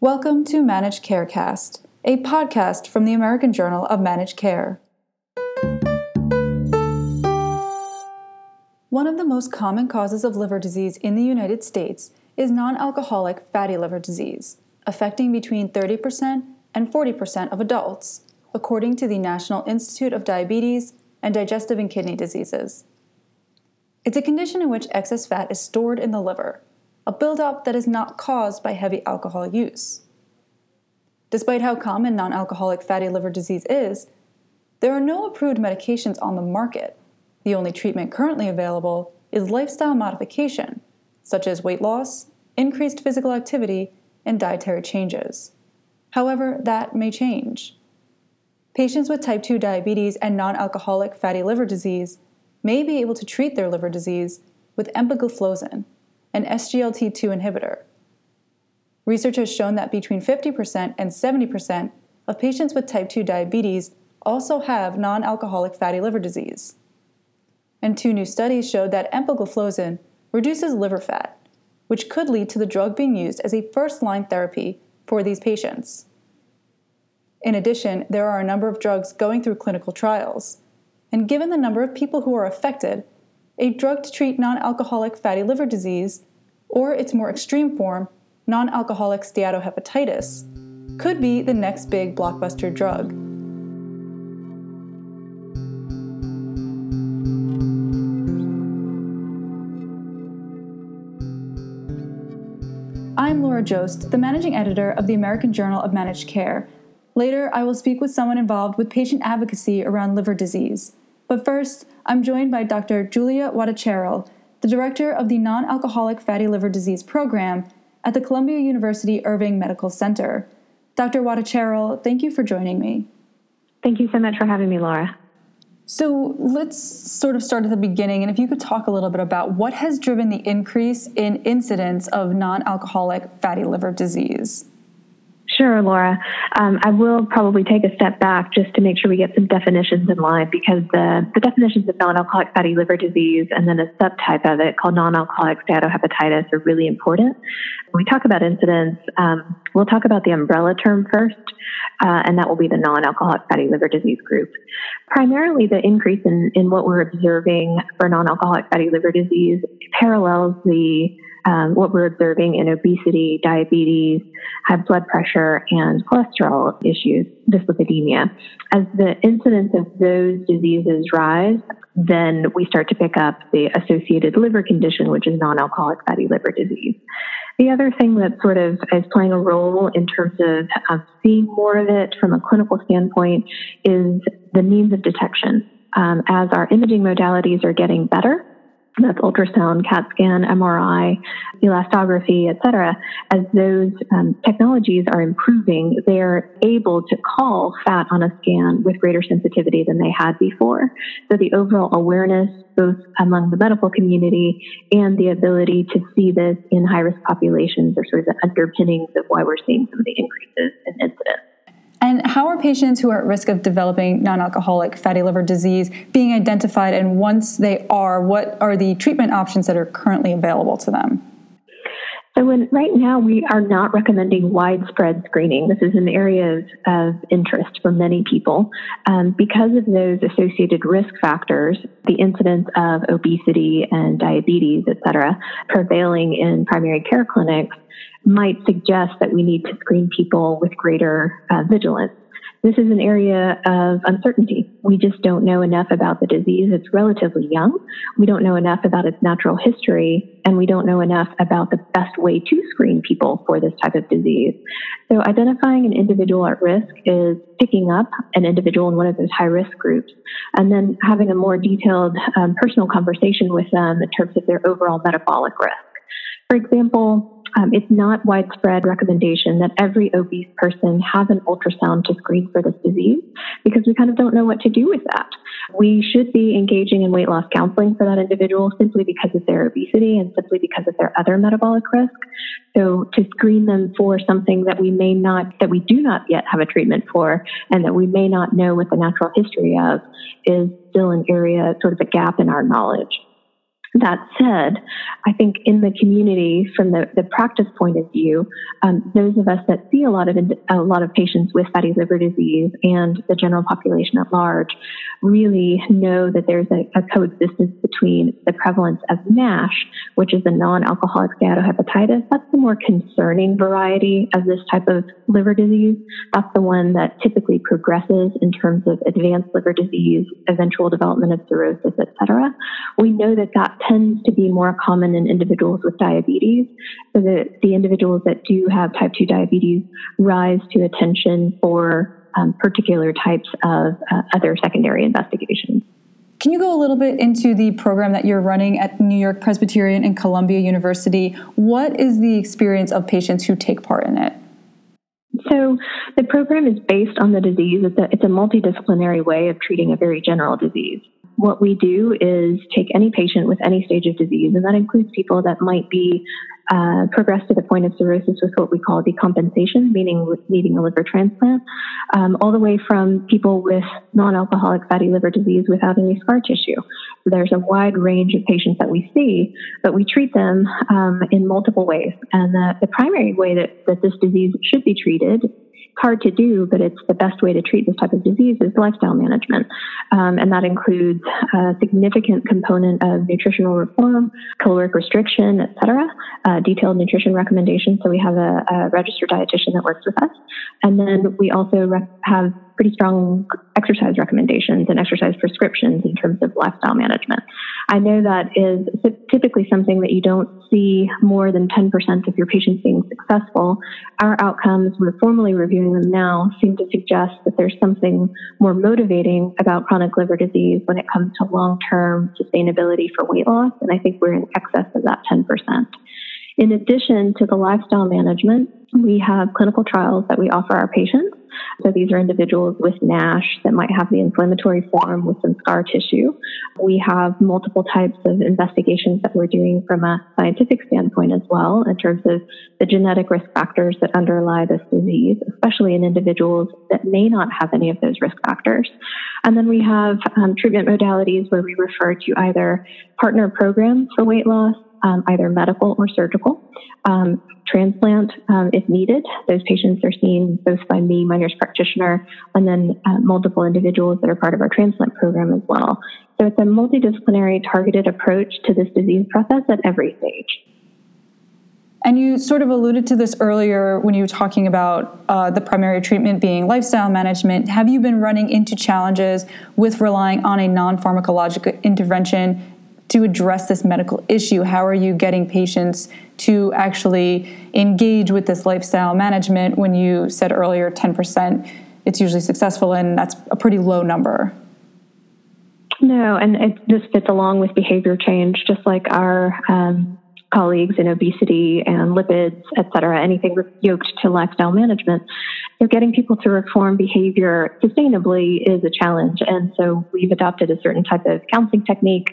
Welcome to Managed Carecast, a podcast from the American Journal of Managed Care. One of the most common causes of liver disease in the United States is non alcoholic fatty liver disease, affecting between 30% and 40% of adults, according to the National Institute of Diabetes and Digestive and Kidney Diseases. It's a condition in which excess fat is stored in the liver a buildup that is not caused by heavy alcohol use. Despite how common non alcoholic fatty liver disease is, there are no approved medications on the market. The only treatment currently available is lifestyle modification, such as weight loss, increased physical activity, and dietary changes. However, that may change. Patients with type 2 diabetes and non alcoholic fatty liver disease may be able to treat their liver disease with empagliflozin, an SGLT2 inhibitor. Research has shown that between 50% and 70% of patients with type 2 diabetes also have non alcoholic fatty liver disease. And two new studies showed that empagliflozin reduces liver fat, which could lead to the drug being used as a first line therapy for these patients. In addition, there are a number of drugs going through clinical trials, and given the number of people who are affected, a drug to treat non alcoholic fatty liver disease, or its more extreme form, non alcoholic steatohepatitis, could be the next big blockbuster drug. I'm Laura Joszt, the managing editor of the American Journal of Managed Care. Later, I will speak with someone involved with patient advocacy around liver disease. But first, I'm joined by Dr. Julia Wattacheril, the director of the Non Alcoholic Fatty Liver Disease Program at the Columbia University Irving Medical Center. Dr. Wattacheril, thank you for joining me. Thank you so much for having me, Laura. So let's sort of start at the beginning, and if you could talk a little bit about what has driven the increase in incidence of non alcoholic fatty liver disease. Sure, Laura. Um, I will probably take a step back just to make sure we get some definitions in line because the, the definitions of non-alcoholic fatty liver disease and then a subtype of it called non-alcoholic steatohepatitis are really important. When we talk about incidence, um, we'll talk about the umbrella term first, uh, and that will be the non-alcoholic fatty liver disease group. Primarily, the increase in, in what we're observing for non-alcoholic fatty liver disease parallels the um, what we're observing in obesity, diabetes, high blood pressure, and cholesterol issues, dyslipidemia. As the incidence of those diseases rise, then we start to pick up the associated liver condition, which is non alcoholic fatty liver disease. The other thing that sort of is playing a role in terms of seeing more of it from a clinical standpoint is the means of detection. Um, as our imaging modalities are getting better, that's ultrasound, CAT scan, MRI, elastography, et cetera, as those um, technologies are improving, they're able to call fat on a scan with greater sensitivity than they had before. So the overall awareness, both among the medical community and the ability to see this in high risk populations, are sort of the underpinnings of why we're seeing some of the increases in incidence. And how are patients who are at risk of developing non alcoholic fatty liver disease being identified? And once they are, what are the treatment options that are currently available to them? So, when, right now, we are not recommending widespread screening. This is an area of, of interest for many people. Um, because of those associated risk factors, the incidence of obesity and diabetes, et cetera, prevailing in primary care clinics, might suggest that we need to screen people with greater uh, vigilance. This is an area of uncertainty. We just don't know enough about the disease. It's relatively young. We don't know enough about its natural history, and we don't know enough about the best way to screen people for this type of disease. So, identifying an individual at risk is picking up an individual in one of those high risk groups and then having a more detailed um, personal conversation with them in terms of their overall metabolic risk. For example, um, it's not widespread recommendation that every obese person have an ultrasound to screen for this disease because we kind of don't know what to do with that. We should be engaging in weight loss counseling for that individual simply because of their obesity and simply because of their other metabolic risk. So to screen them for something that we may not, that we do not yet have a treatment for and that we may not know what the natural history of is still an area, sort of a gap in our knowledge. That said, I think in the community, from the, the practice point of view, um, those of us that see a lot of a lot of patients with fatty liver disease and the general population at large really know that there's a, a coexistence between the prevalence of NASH, which is a non-alcoholic steatohepatitis. That's the more concerning variety of this type of liver disease. That's the one that typically progresses in terms of advanced liver disease, eventual development of cirrhosis, et cetera. We know that that tends to be more common in individuals with diabetes. So that the individuals that do have type 2 diabetes rise to attention for um, particular types of uh, other secondary investigations. Can you go a little bit into the program that you're running at New York Presbyterian and Columbia University? What is the experience of patients who take part in it? So, the program is based on the disease. It's a, it's a multidisciplinary way of treating a very general disease what we do is take any patient with any stage of disease, and that includes people that might be uh, progressed to the point of cirrhosis with what we call decompensation, meaning needing a liver transplant, um, all the way from people with non-alcoholic fatty liver disease without any scar tissue. So there's a wide range of patients that we see, but we treat them um, in multiple ways. And the, the primary way that, that this disease should be treated hard to do, but it's the best way to treat this type of disease is lifestyle management. Um, and that includes a significant component of nutritional reform, caloric restriction, et cetera, uh, detailed nutrition recommendations. So we have a, a, registered dietitian that works with us. And then we also rec- have pretty strong exercise recommendations and exercise prescriptions in terms of lifestyle management. I know that is typically something that you don't see more than 10% of your patients being successful. Our outcomes, we're formally reviewing them now, seem to suggest that there's something more motivating about chronic liver disease when it comes to long term sustainability for weight loss. And I think we're in excess of that 10%. In addition to the lifestyle management, we have clinical trials that we offer our patients. So these are individuals with NASH that might have the inflammatory form with some scar tissue. We have multiple types of investigations that we're doing from a scientific standpoint as well in terms of the genetic risk factors that underlie this disease, especially in individuals that may not have any of those risk factors. And then we have um, treatment modalities where we refer to either partner programs for weight loss um, either medical or surgical. Um, transplant, um, if needed. Those patients are seen both by me, my nurse practitioner, and then uh, multiple individuals that are part of our transplant program as well. So it's a multidisciplinary targeted approach to this disease process at every stage. And you sort of alluded to this earlier when you were talking about uh, the primary treatment being lifestyle management. Have you been running into challenges with relying on a non pharmacologic intervention to address this medical issue? How are you getting patients to actually engage with this lifestyle management when you said earlier 10% it's usually successful and that's a pretty low number? No, and it just fits along with behavior change, just like our um, colleagues in obesity and lipids, et cetera, anything yoked to lifestyle management. So getting people to reform behavior sustainably is a challenge. And so we've adopted a certain type of counseling technique.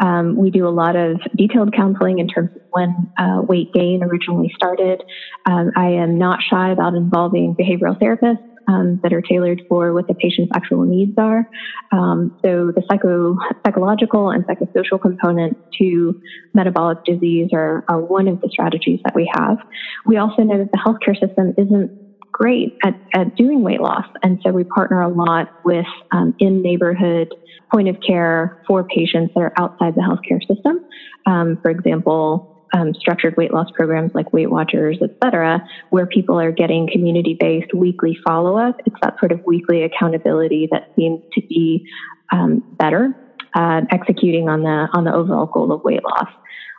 Um, we do a lot of detailed counseling in terms of when uh, weight gain originally started. Um, I am not shy about involving behavioral therapists um, that are tailored for what the patient's actual needs are. Um, so the psycho, psychological and psychosocial components to metabolic disease are, are one of the strategies that we have. We also know that the healthcare system isn't great at, at doing weight loss. And so we partner a lot with um, in neighborhood point of care for patients that are outside the healthcare system. Um, for example, um, structured weight loss programs like Weight Watchers, et cetera, where people are getting community based weekly follow up. It's that sort of weekly accountability that seems to be um, better uh, executing on the on the overall goal of weight loss.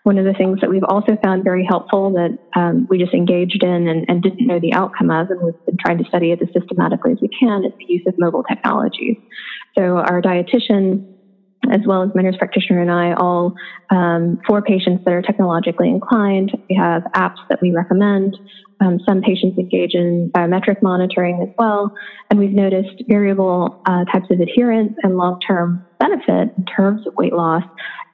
One of the things that we've also found very helpful that um, we just engaged in and, and, didn't know the outcome of, and we've been trying to study it as systematically as we can, is the use of mobile technologies. So our dietitians as well as my nurse practitioner and I, all um, for patients that are technologically inclined. We have apps that we recommend. Um, some patients engage in biometric monitoring as well. And we've noticed variable uh, types of adherence and long term benefit in terms of weight loss.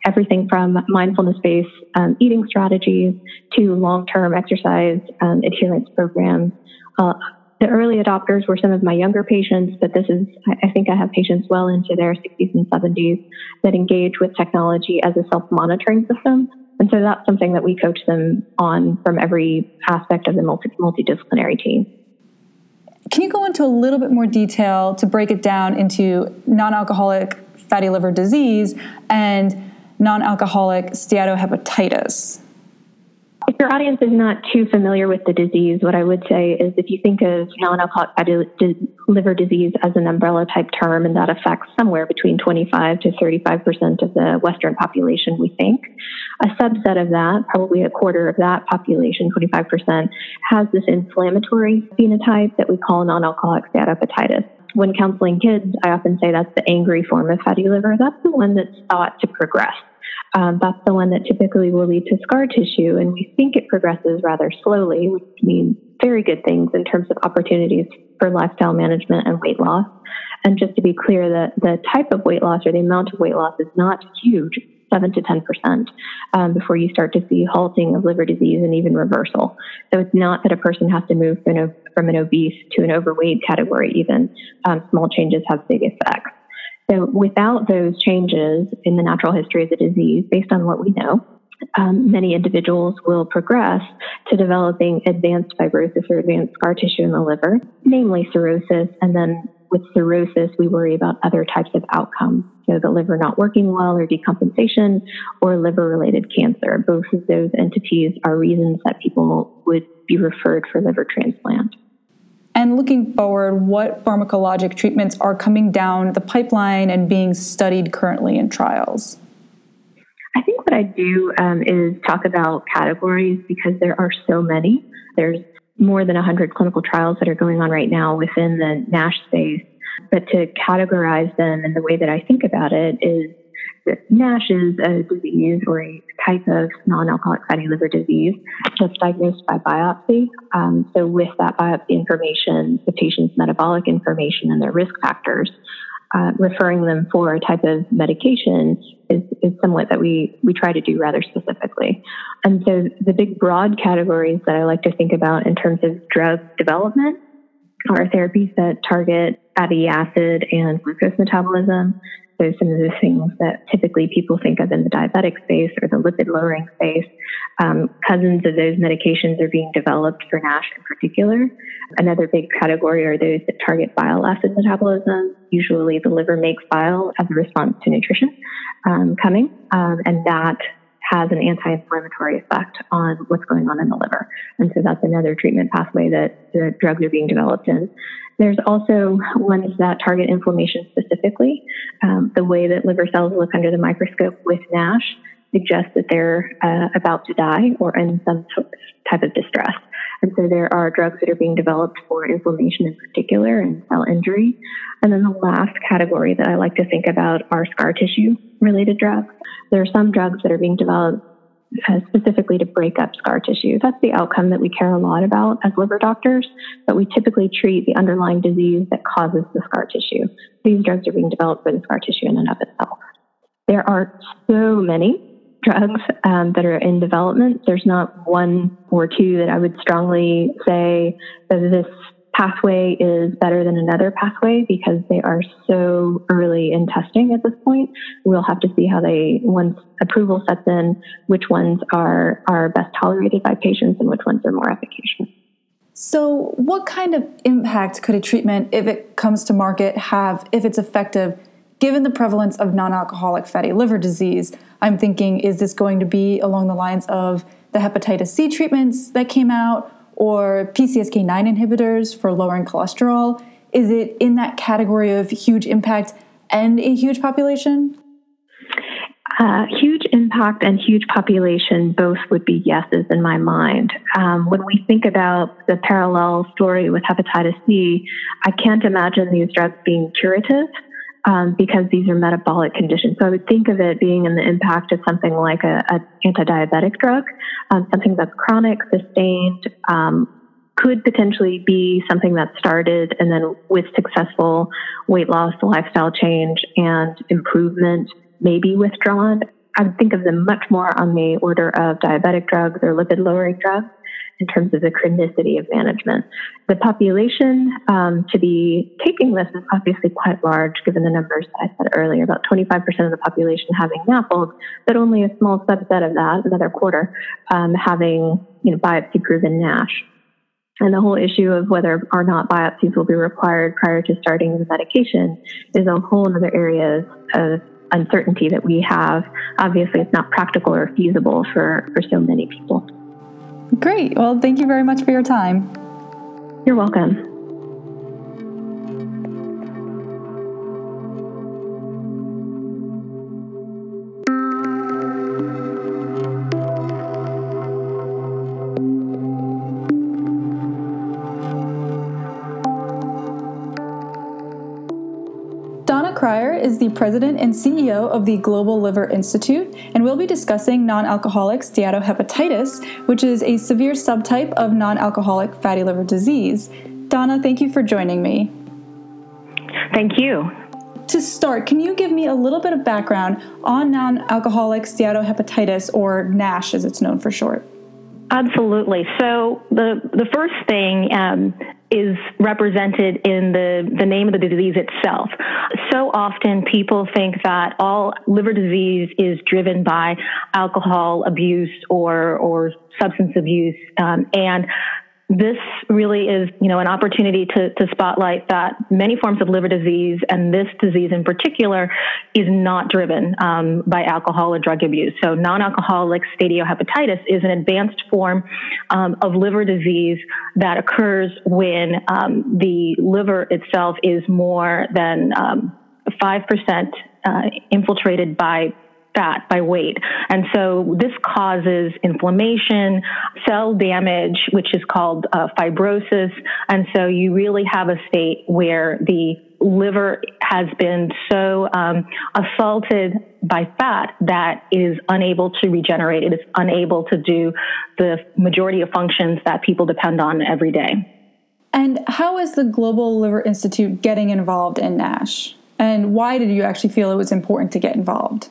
Everything from mindfulness based um, eating strategies to long term exercise um, adherence programs. Uh, The early adopters were some of my younger patients, but this is, I think I have patients well into their 60s and 70s that engage with technology as a self monitoring system. And so that's something that we coach them on from every aspect of the multi- multidisciplinary team. Can you go into a little bit more detail to break it down into non alcoholic fatty liver disease and non alcoholic steatohepatitis? If your audience is not too familiar with the disease, what I would say is if you think of non-alcoholic fatty liver disease as an umbrella type term, and that affects somewhere between 25 to 35 percent of the Western population, we think a subset of that, probably a quarter of that population, 25 percent, has this inflammatory phenotype that we call non-alcoholic steatohepatitis when counseling kids, I often say that's the angry form of fatty liver. That's the one that's thought to progress um, that's the one that typically will lead to scar tissue. And we think it progresses rather slowly, which means very good things in terms of opportunities for lifestyle management and weight loss. And just to be clear, that the type of weight loss or the amount of weight loss is not huge, 7 to 10%, um, before you start to see halting of liver disease and even reversal. So it's not that a person has to move from an, from an obese to an overweight category, even. Um, small changes have big effects. So without those changes in the natural history of the disease, based on what we know, um, many individuals will progress to developing advanced fibrosis or advanced scar tissue in the liver, namely cirrhosis. And then with cirrhosis, we worry about other types of outcomes. So the liver not working well or decompensation or liver related cancer. Both of those entities are reasons that people would be referred for liver transplant. And looking forward, what pharmacologic treatments are coming down the pipeline and being studied currently in trials? I think what I do um, is talk about categories because there are so many. There's more than 100 clinical trials that are going on right now within the NASH space. But to categorize them and the way that I think about it is NASH is a disease or a type of non-alcoholic fatty liver disease that's diagnosed by biopsy. Um, so with that biopsy information, the patient's metabolic information and their risk factors, uh, referring them for a type of medication is, is somewhat that we, we try to do rather specifically. And so the big broad categories that I like to think about in terms of drug development are therapies that target fatty acid and glucose metabolism, so some of the things that typically people think of in the diabetic space or the lipid lowering space. Um, cousins of those medications are being developed for NASH in particular. Another big category are those that target bile acid metabolism. Usually the liver makes bile as a response to nutrition um, coming, um, and that has an anti-inflammatory effect on what's going on in the liver. And so that's another treatment pathway that the drugs are being developed in. There's also ones that target inflammation specifically. Um, the way that liver cells look under the microscope with NASH suggests that they're uh, about to die or in some type of distress. And so there are drugs that are being developed for inflammation in particular and cell injury. And then the last category that I like to think about are scar tissue related drugs. There are some drugs that are being developed uh, specifically to break up scar tissue. That's the outcome that we care a lot about as liver doctors, but we typically treat the underlying disease that causes the scar tissue. These drugs are being developed for the scar tissue in and of itself. There are so many drugs um, that are in development. There's not one or two that I would strongly say that this pathway is better than another pathway because they are so early in testing at this point. We'll have to see how they, once approval sets in, which ones are, are best tolerated by patients and which ones are more efficacious. So, what kind of impact could a treatment, if it comes to market, have if it's effective, given the prevalence of non alcoholic fatty liver disease? I'm thinking, is this going to be along the lines of the hepatitis C treatments that came out? or PCSK9 inhibitors for lowering cholesterol? Is it in that category of huge impact and a huge population? Uh, huge impact and huge population both would be yeses in my mind. Um, when we think about the parallel story with hepatitis C, I can't imagine these drugs being curative um, because these are metabolic conditions. So I would think of it being in the impact of something like a, a anti-diabetic drug, um, something that's chronic, sustained, um, could potentially be something that started and then with successful weight loss, lifestyle change, and improvement, maybe withdrawn. I would think of them much more on the order of diabetic drugs or lipid lowering drugs. In terms of the chronicity of management. The population um, to be taking this is obviously quite large, given the numbers that I said earlier, about 25% of the population having NAFLD, but only a small subset of that, another quarter, um, having you know, biopsy-proven NASH. And the whole issue of whether or not biopsies will be required prior to starting the medication is a whole other area of uncertainty that we have. Obviously, it's not practical or feasible for, for so many people. Great. Well, thank you very much for your time. You're welcome. President and CEO of the Global Liver Institute, and we'll be discussing non alcoholic steatohepatitis, which is a severe subtype of non alcoholic fatty liver disease. Donna, thank you for joining me. Thank you. To start, can you give me a little bit of background on non alcoholic steatohepatitis, or NASH as it's known for short? Absolutely. So the the first thing um, is represented in the, the name of the disease itself. So often people think that all liver disease is driven by alcohol abuse or, or substance abuse. Um, and this really is, you know, an opportunity to, to spotlight that many forms of liver disease and this disease in particular is not driven um, by alcohol or drug abuse. So non-alcoholic steatohepatitis is an advanced form um, of liver disease that occurs when um, the liver itself is more than 5% um, uh, infiltrated by fat by weight. And so this causes inflammation, cell damage, which is called uh, fibrosis. And so you really have a state where the liver has been so um, assaulted by fat that it is unable to regenerate. It is unable to do the majority of functions that people depend on every day. And how is the Global Liver Institute getting involved in NASH? And why did you actually feel it was important to get involved?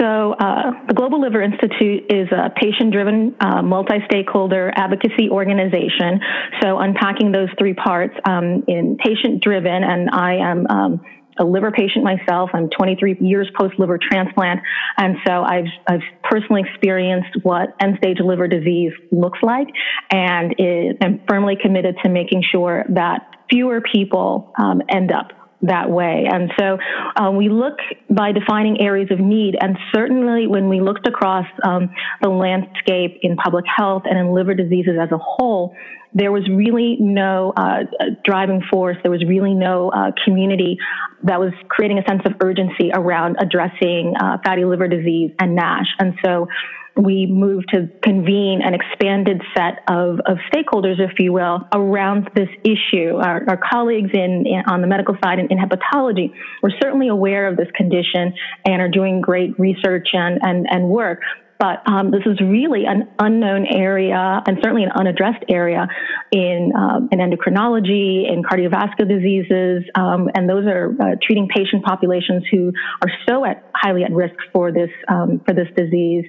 So, uh, the Global Liver Institute is a patient driven, uh, multi stakeholder advocacy organization. So, unpacking those three parts um, in patient driven, and I am um, a liver patient myself. I'm 23 years post liver transplant. And so I've, I've personally experienced what end stage liver disease looks like and am firmly committed to making sure that fewer people um, end up that way. And so um, we look by defining areas of need, and certainly when we looked across um, the landscape in public health and in liver diseases as a whole, there was really no uh, driving force. There was really no uh, community that was creating a sense of urgency around addressing uh, fatty liver disease and NASH. And so we moved to convene an expanded set of, of stakeholders, if you will, around this issue. Our, our colleagues in, in, on the medical side in, in, hepatology were certainly aware of this condition and are doing great research and, and, and work. But um, this is really an unknown area and certainly an unaddressed area in, um, in endocrinology, in cardiovascular diseases, um, and those are uh, treating patient populations who are so at, highly at risk for this um, for this disease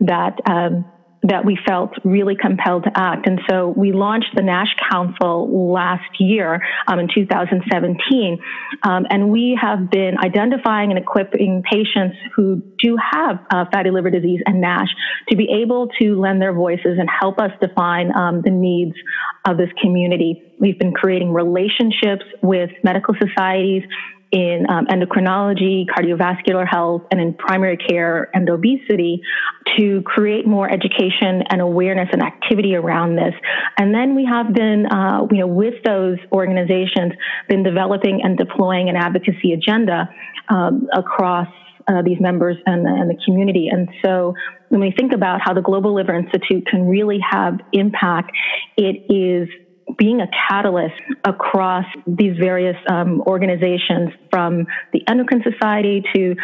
that um, that we felt really compelled to act. And so we launched the NASH Council last year um, in 2017. Um, and we have been identifying and equipping patients who do have uh, fatty liver disease and NASH to be able to lend their voices and help us define um, the needs of this community. We've been creating relationships with medical societies in um, endocrinology, cardiovascular health, and in primary care and obesity to create more education and awareness and activity around this. And then we have been, uh, you know, with those organizations, been developing and deploying an advocacy agenda um, across uh, these members and, and the community. And so when we think about how the Global Liver Institute can really have impact, it is being a catalyst across these various um, organizations from the Endocrine Society to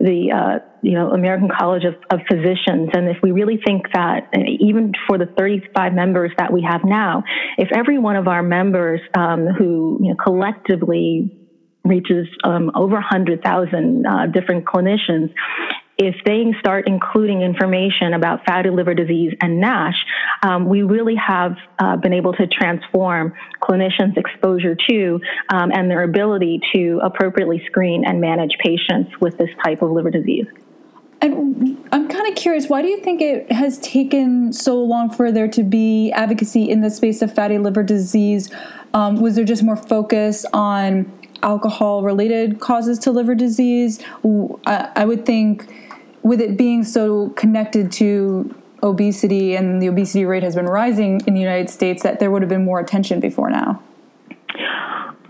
the uh, you know American College of, of, Physicians. And if we really think that even for the 35 members that we have now, if every one of our members um, who you know, collectively reaches um, over 100,000 uh, different clinicians, if they start including information about fatty liver disease and NASH, um, we really have uh, been able to transform clinicians' exposure to um, and their ability to appropriately screen and manage patients with this type of liver disease. And I'm kind of curious, why do you think it has taken so long for there to be advocacy in the space of fatty liver disease? Um, was there just more focus on alcohol related causes to liver disease? I, I would think, with it being so connected to obesity and the obesity rate has been rising in the United States, that there would have been more attention before now.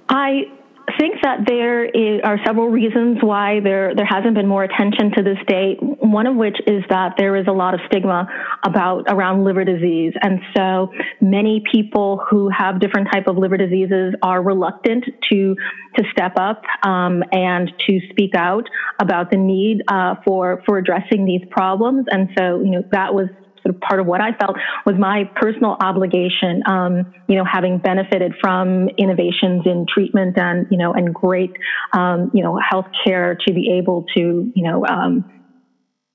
I think that there is, are several reasons why there there hasn't been more attention to this date. One of which is that there is a lot of stigma about around liver disease, and so many people who have different type of liver diseases are reluctant to to step up um, and to speak out about the need uh, for for addressing these problems. And so, you know, that was sort of part of what I felt was my personal obligation, um, you know, having benefited from innovations in treatment and, you know, and great, um, you know, healthcare to be able to, you know, um,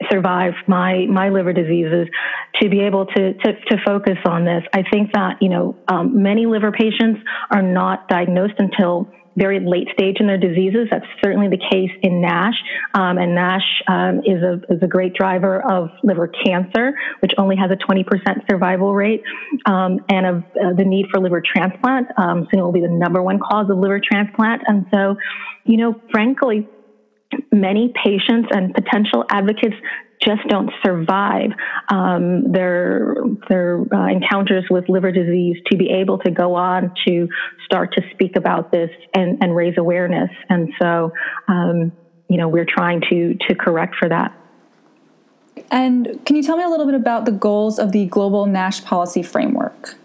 survive my my liver diseases to be able to, to, to focus on this. I think that you know um, many liver patients are not diagnosed until very late stage in their diseases. That's certainly the case in NASH. Um, and NASH um, is, a, is a great driver of liver cancer, which only has a 20% survival rate, um, and of uh, the need for liver transplant. Um, so it will be the number one cause of liver transplant. And so, you know, frankly, many patients and potential advocates just don't survive um, their their uh, encounters with liver disease to be able to go on to start to speak about this and, and raise awareness. And so, um, you know, we're trying to to correct for that. And can you tell me a little bit about the goals of the Global NASH Policy Framework?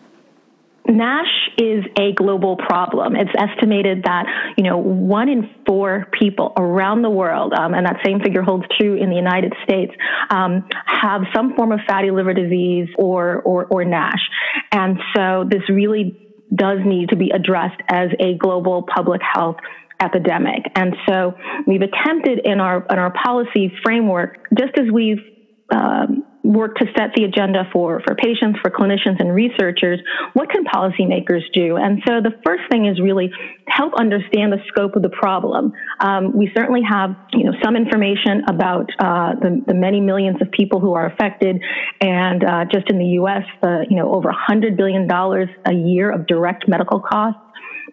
NASH is a global problem. It's estimated that, you know, one in four people around the world, um, and that same figure holds true in the United States, um, have some form of fatty liver disease or, or, or NASH. And so this really does need to be addressed as a global public health epidemic. And so we've attempted in our, in our policy framework, just as we've um, work to set the agenda for, for patients, for clinicians, and researchers, what can policymakers do? And so the first thing is really help understand the scope of the problem. Um, we certainly have, you know, some information about uh, the, the, many millions of people who are affected, and uh, just in the U.S., the you know over 100 billion dollars a year of direct medical costs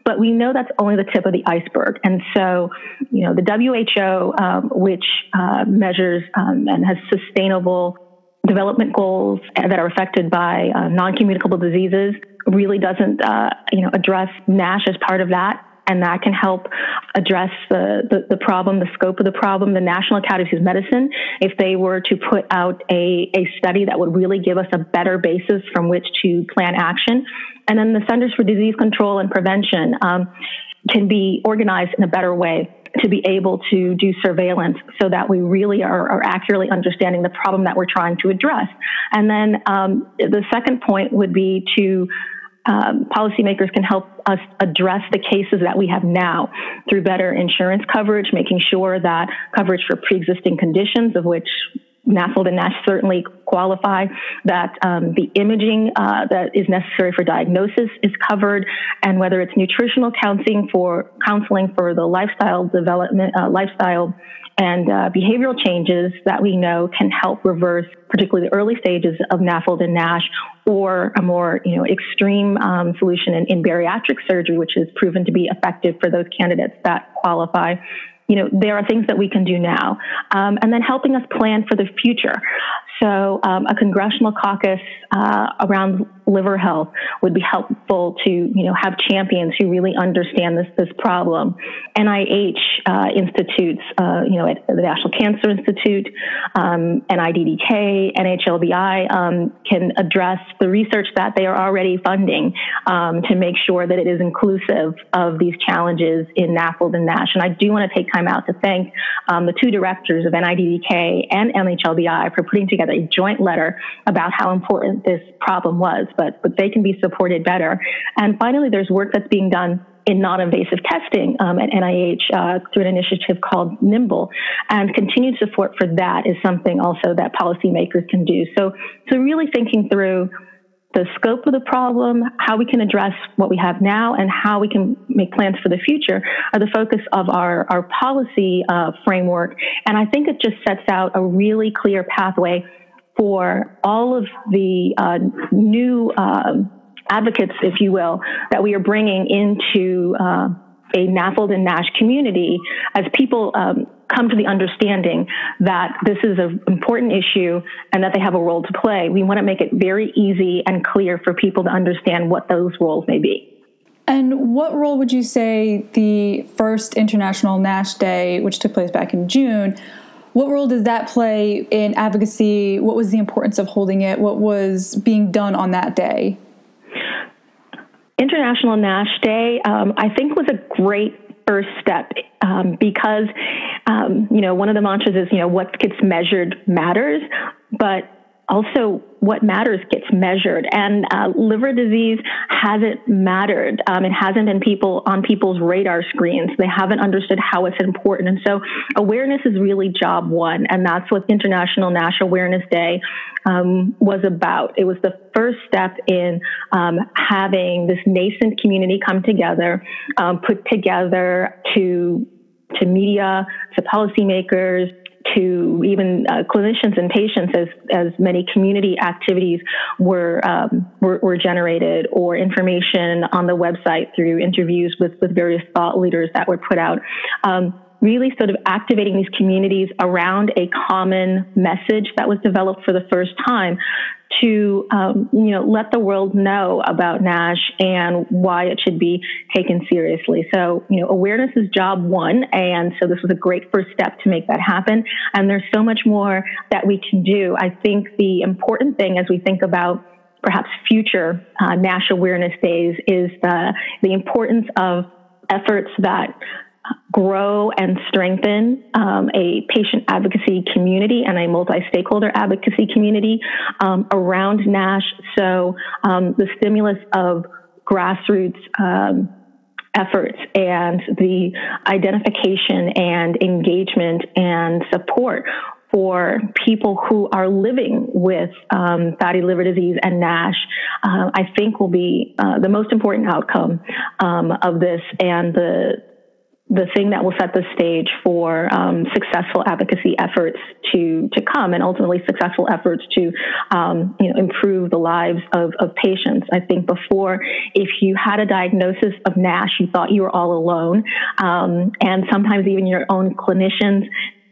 but we know that's only the tip of the iceberg. And so, you know, the WHO, um, which uh, measures um, and has sustainable development goals that are affected by uh, non-communicable diseases really doesn't, uh, you know, address NASH as part of that. And that can help address the, the, the, problem, the scope of the problem. The National Academy of Medicine, if they were to put out a, a study that would really give us a better basis from which to plan action. And then the Centers for Disease Control and Prevention um, can be organized in a better way to be able to do surveillance so that we really are, are accurately understanding the problem that we're trying to address. And then um, the second point would be to um, policymakers can help us address the cases that we have now through better insurance coverage, making sure that coverage for pre-existing conditions, of which NAFLD and NASH certainly qualify, that um, the imaging uh, that is necessary for diagnosis is covered, and whether it's nutritional counseling for counseling for the lifestyle development, uh, lifestyle and uh, behavioral changes that we know can help reverse, particularly the early stages of NAFLD and NASH, or a more you know extreme um, solution in, in bariatric surgery, which is proven to be effective for those candidates that qualify you know, there are things that we can do now. Um, and then helping us plan for the future. So um, a congressional caucus uh, around liver health would be helpful to you know have champions who really understand this this problem. NIH uh, institutes, uh, you know, at the National Cancer Institute, um, NIDDK, NHLBI um, can address the research that they are already funding um, to make sure that it is inclusive of these challenges in NAFLD and NASH. And I do want to take time out to thank um, the two directors of NIDDK and NHLBI for putting together a joint letter about how important this problem was, but, but they can be supported better. And finally, there's work that's being done in non-invasive testing um, at NIH uh, through an initiative called Nimble, and continued support for that is something also that policymakers can do. So, so really thinking through the scope of the problem, how we can address what we have now, and how we can make plans for the future are the focus of our, our policy uh, framework. And I think it just sets out a really clear pathway for all of the uh, new um, advocates, if you will, that we are bringing into uh, a NAFLD and NASH community as people um, come to the understanding that this is an important issue and that they have a role to play. We want to make it very easy and clear for people to understand what those roles may be. And what role would you say the first International NASH Day, which took place back in June, what role does that play in advocacy? What was the importance of holding it? What was being done on that day? International NASH Day, um, I think, was a great first step um, because, um, you know, one of the mantras is, you know, what gets measured matters, but also what matters gets measured. And uh, liver disease hasn't mattered. Um, it hasn't been people on people's radar screens. They haven't understood how it's important. And so awareness is really job one. And that's what international nash awareness day um, was about. It was the first step in um, having this nascent community come together um, put together to to media to policymakers to even uh, clinicians and patients as, as many community activities were, um, were, were, generated or information on the website through interviews with, with various thought leaders that were put out. Um, really sort of activating these communities around a common message that was developed for the first time to um, you know let the world know about NASH and why it should be taken seriously. So you know awareness is job one, and so this was a great first step to make that happen. And there's so much more that we can do. I think the important thing as we think about perhaps future uh, NASH awareness days is the the importance of efforts that grow and strengthen um, a patient advocacy community and a multi-stakeholder advocacy community um, around NASH. So um, the stimulus of grassroots um, efforts and the identification and engagement and support for people who are living with um, fatty liver disease and NASH, uh, I think will be uh, the most important outcome um, of this and the the thing that will set the stage for um, successful advocacy efforts to to come, and ultimately successful efforts to um, you know improve the lives of, of patients. I think before, if you had a diagnosis of NASH, you thought you were all alone, um, and sometimes even your own clinicians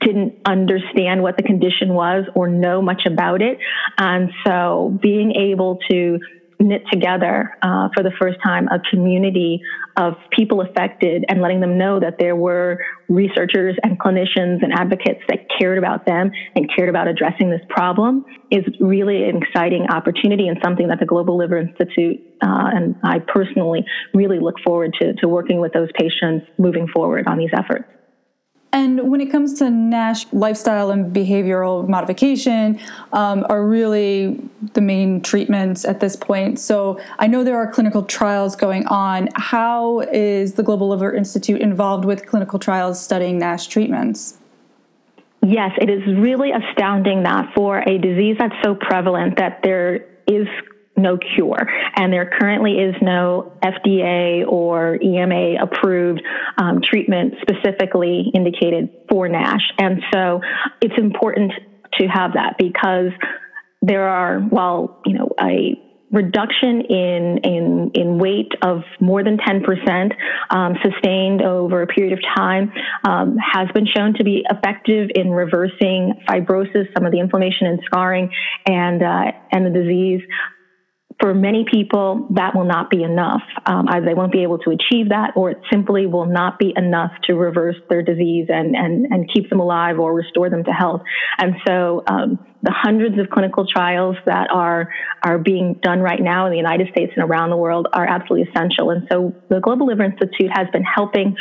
didn't understand what the condition was or know much about it, and so being able to knit together uh, for the first time a community of people affected and letting them know that there were researchers and clinicians and advocates that cared about them and cared about addressing this problem is really an exciting opportunity and something that the Global Liver Institute uh, and I personally really look forward to, to working with those patients moving forward on these efforts. And when it comes to NASH, lifestyle and behavioral modification um, are really the main treatments at this point. So I know there are clinical trials going on. How is the Global Liver Institute involved with clinical trials studying NASH treatments? Yes, it is really astounding that for a disease that's so prevalent that there is no cure. And there currently is no FDA or EMA approved um, treatment specifically indicated for NASH. And so it's important to have that because there are, while, you know, a reduction in, in, in weight of more than 10% um, sustained over a period of time um, has been shown to be effective in reversing fibrosis, some of the inflammation and scarring, and, uh, and the disease for many people, that will not be enough. Um, either they won't be able to achieve that, or it simply will not be enough to reverse their disease and, and, and keep them alive or restore them to health. And so, um, the hundreds of clinical trials that are are being done right now in the United States and around the world are absolutely essential. And so the Global Liver Institute has been helping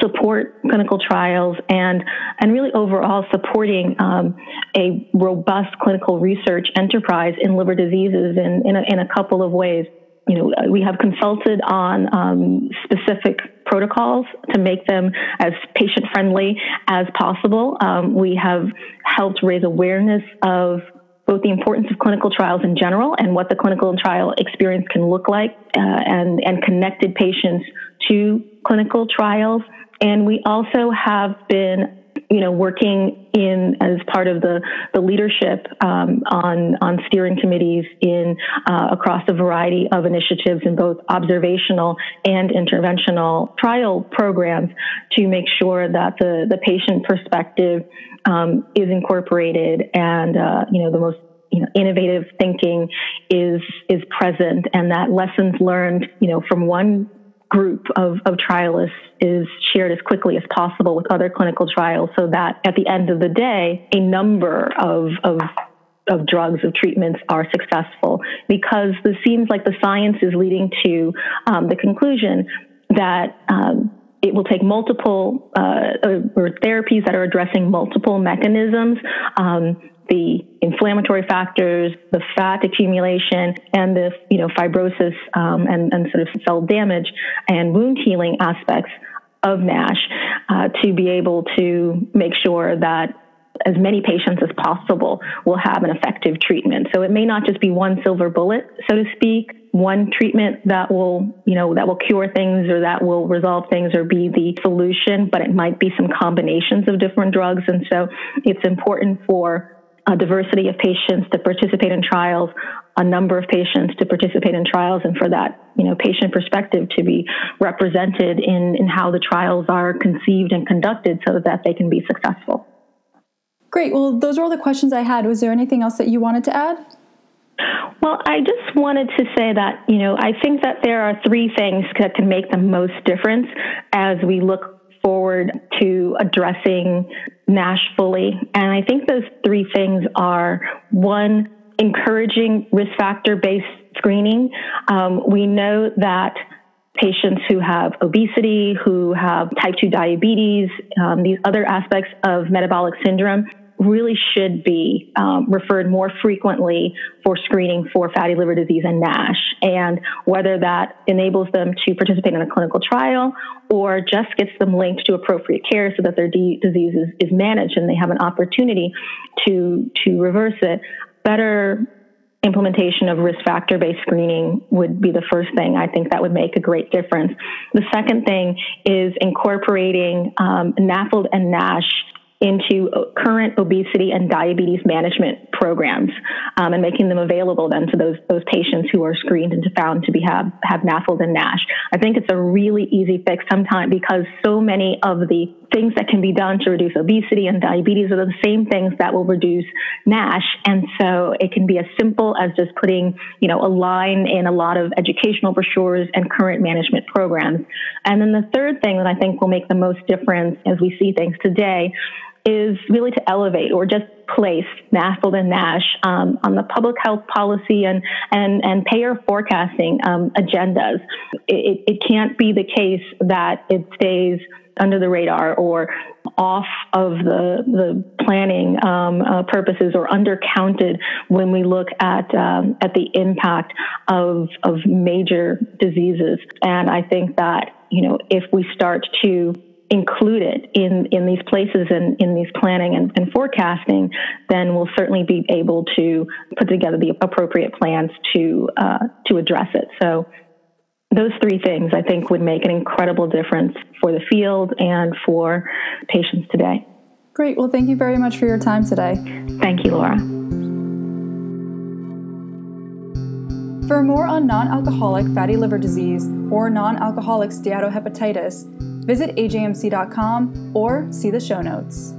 support clinical trials and and really overall supporting um, a robust clinical research enterprise in liver diseases in in a, in a couple of ways. You know, we have consulted on um, specific protocols to make them as patient friendly as possible. Um, we have helped raise awareness of both the importance of clinical trials in general and what the clinical trial experience can look like, uh, and, and connected patients to clinical trials. And we also have been you know, working in as part of the, the leadership um, on, on steering committees in uh, across a variety of initiatives in both observational and interventional trial programs to make sure that the, the patient perspective um, is incorporated and, uh, you know, the most you know, innovative thinking is is present, and that lessons learned, you know, from one group of, of trialists is shared as quickly as possible with other clinical trials so that at the end of the day, a number of, of of drugs, of treatments are successful. Because it seems like the science is leading to um, the conclusion that um, it will take multiple uh, or therapies that are addressing multiple mechanisms um, the inflammatory factors, the fat accumulation, and the you know fibrosis um, and, and sort of cell damage and wound healing aspects of NASH uh, to be able to make sure that as many patients as possible will have an effective treatment. So it may not just be one silver bullet, so to speak, one treatment that will, you know, that will cure things or that will resolve things or be the solution, but it might be some combinations of different drugs. And so it's important for a diversity of patients to participate in trials, a number of patients to participate in trials, and for that, you know, patient perspective to be represented in, in how the trials are conceived and conducted so that they can be successful. Great. Well, those are all the questions I had. Was there anything else that you wanted to add? Well, I just wanted to say that, you know, I think that there are three things that can make the most difference as we look forward to addressing NASH fully. And I think those three things are one, encouraging risk factor based screening. Um, we know that patients who have obesity, who have type 2 diabetes, um, these other aspects of metabolic syndrome really should be um, referred more frequently for screening for fatty liver disease and NASH. And whether that enables them to participate in a clinical trial or just gets them linked to appropriate care so that their disease is, is managed and they have an opportunity to, to reverse it, better implementation of risk factor based screening would be the first thing. I think that would make a great difference. The second thing is incorporating um, NAFLD and NASH into current obesity and diabetes management programs um, and making them available then to those those patients who are screened and found to be have have NAFLD and NASH. I think it's a really easy fix sometimes because so many of the things that can be done to reduce obesity and diabetes are the same things that will reduce NASH. And so it can be as simple as just putting, you know, a line in a lot of educational brochures and current management programs. And then the third thing that I think will make the most difference as we see things today is really to elevate or just place NAFLD and NASH um, on the public health policy and, and, and payer forecasting um, agendas. It, it can't be the case that it stays under the radar or off of the, the planning um, uh, purposes or undercounted when we look at, um, at the impact of, of major diseases. And I think that, you know, if we start to included in, in these places and in these planning and, and, forecasting, then we'll certainly be able to put together the appropriate plans to uh, to address it. So those three things I think would make an incredible difference for the field and for patients today. Great. Well, thank you very much for your time today. Thank you, Laura. For more on non alcoholic fatty liver disease or non alcoholic steatohepatitis, visit ajmc.com or see the show notes.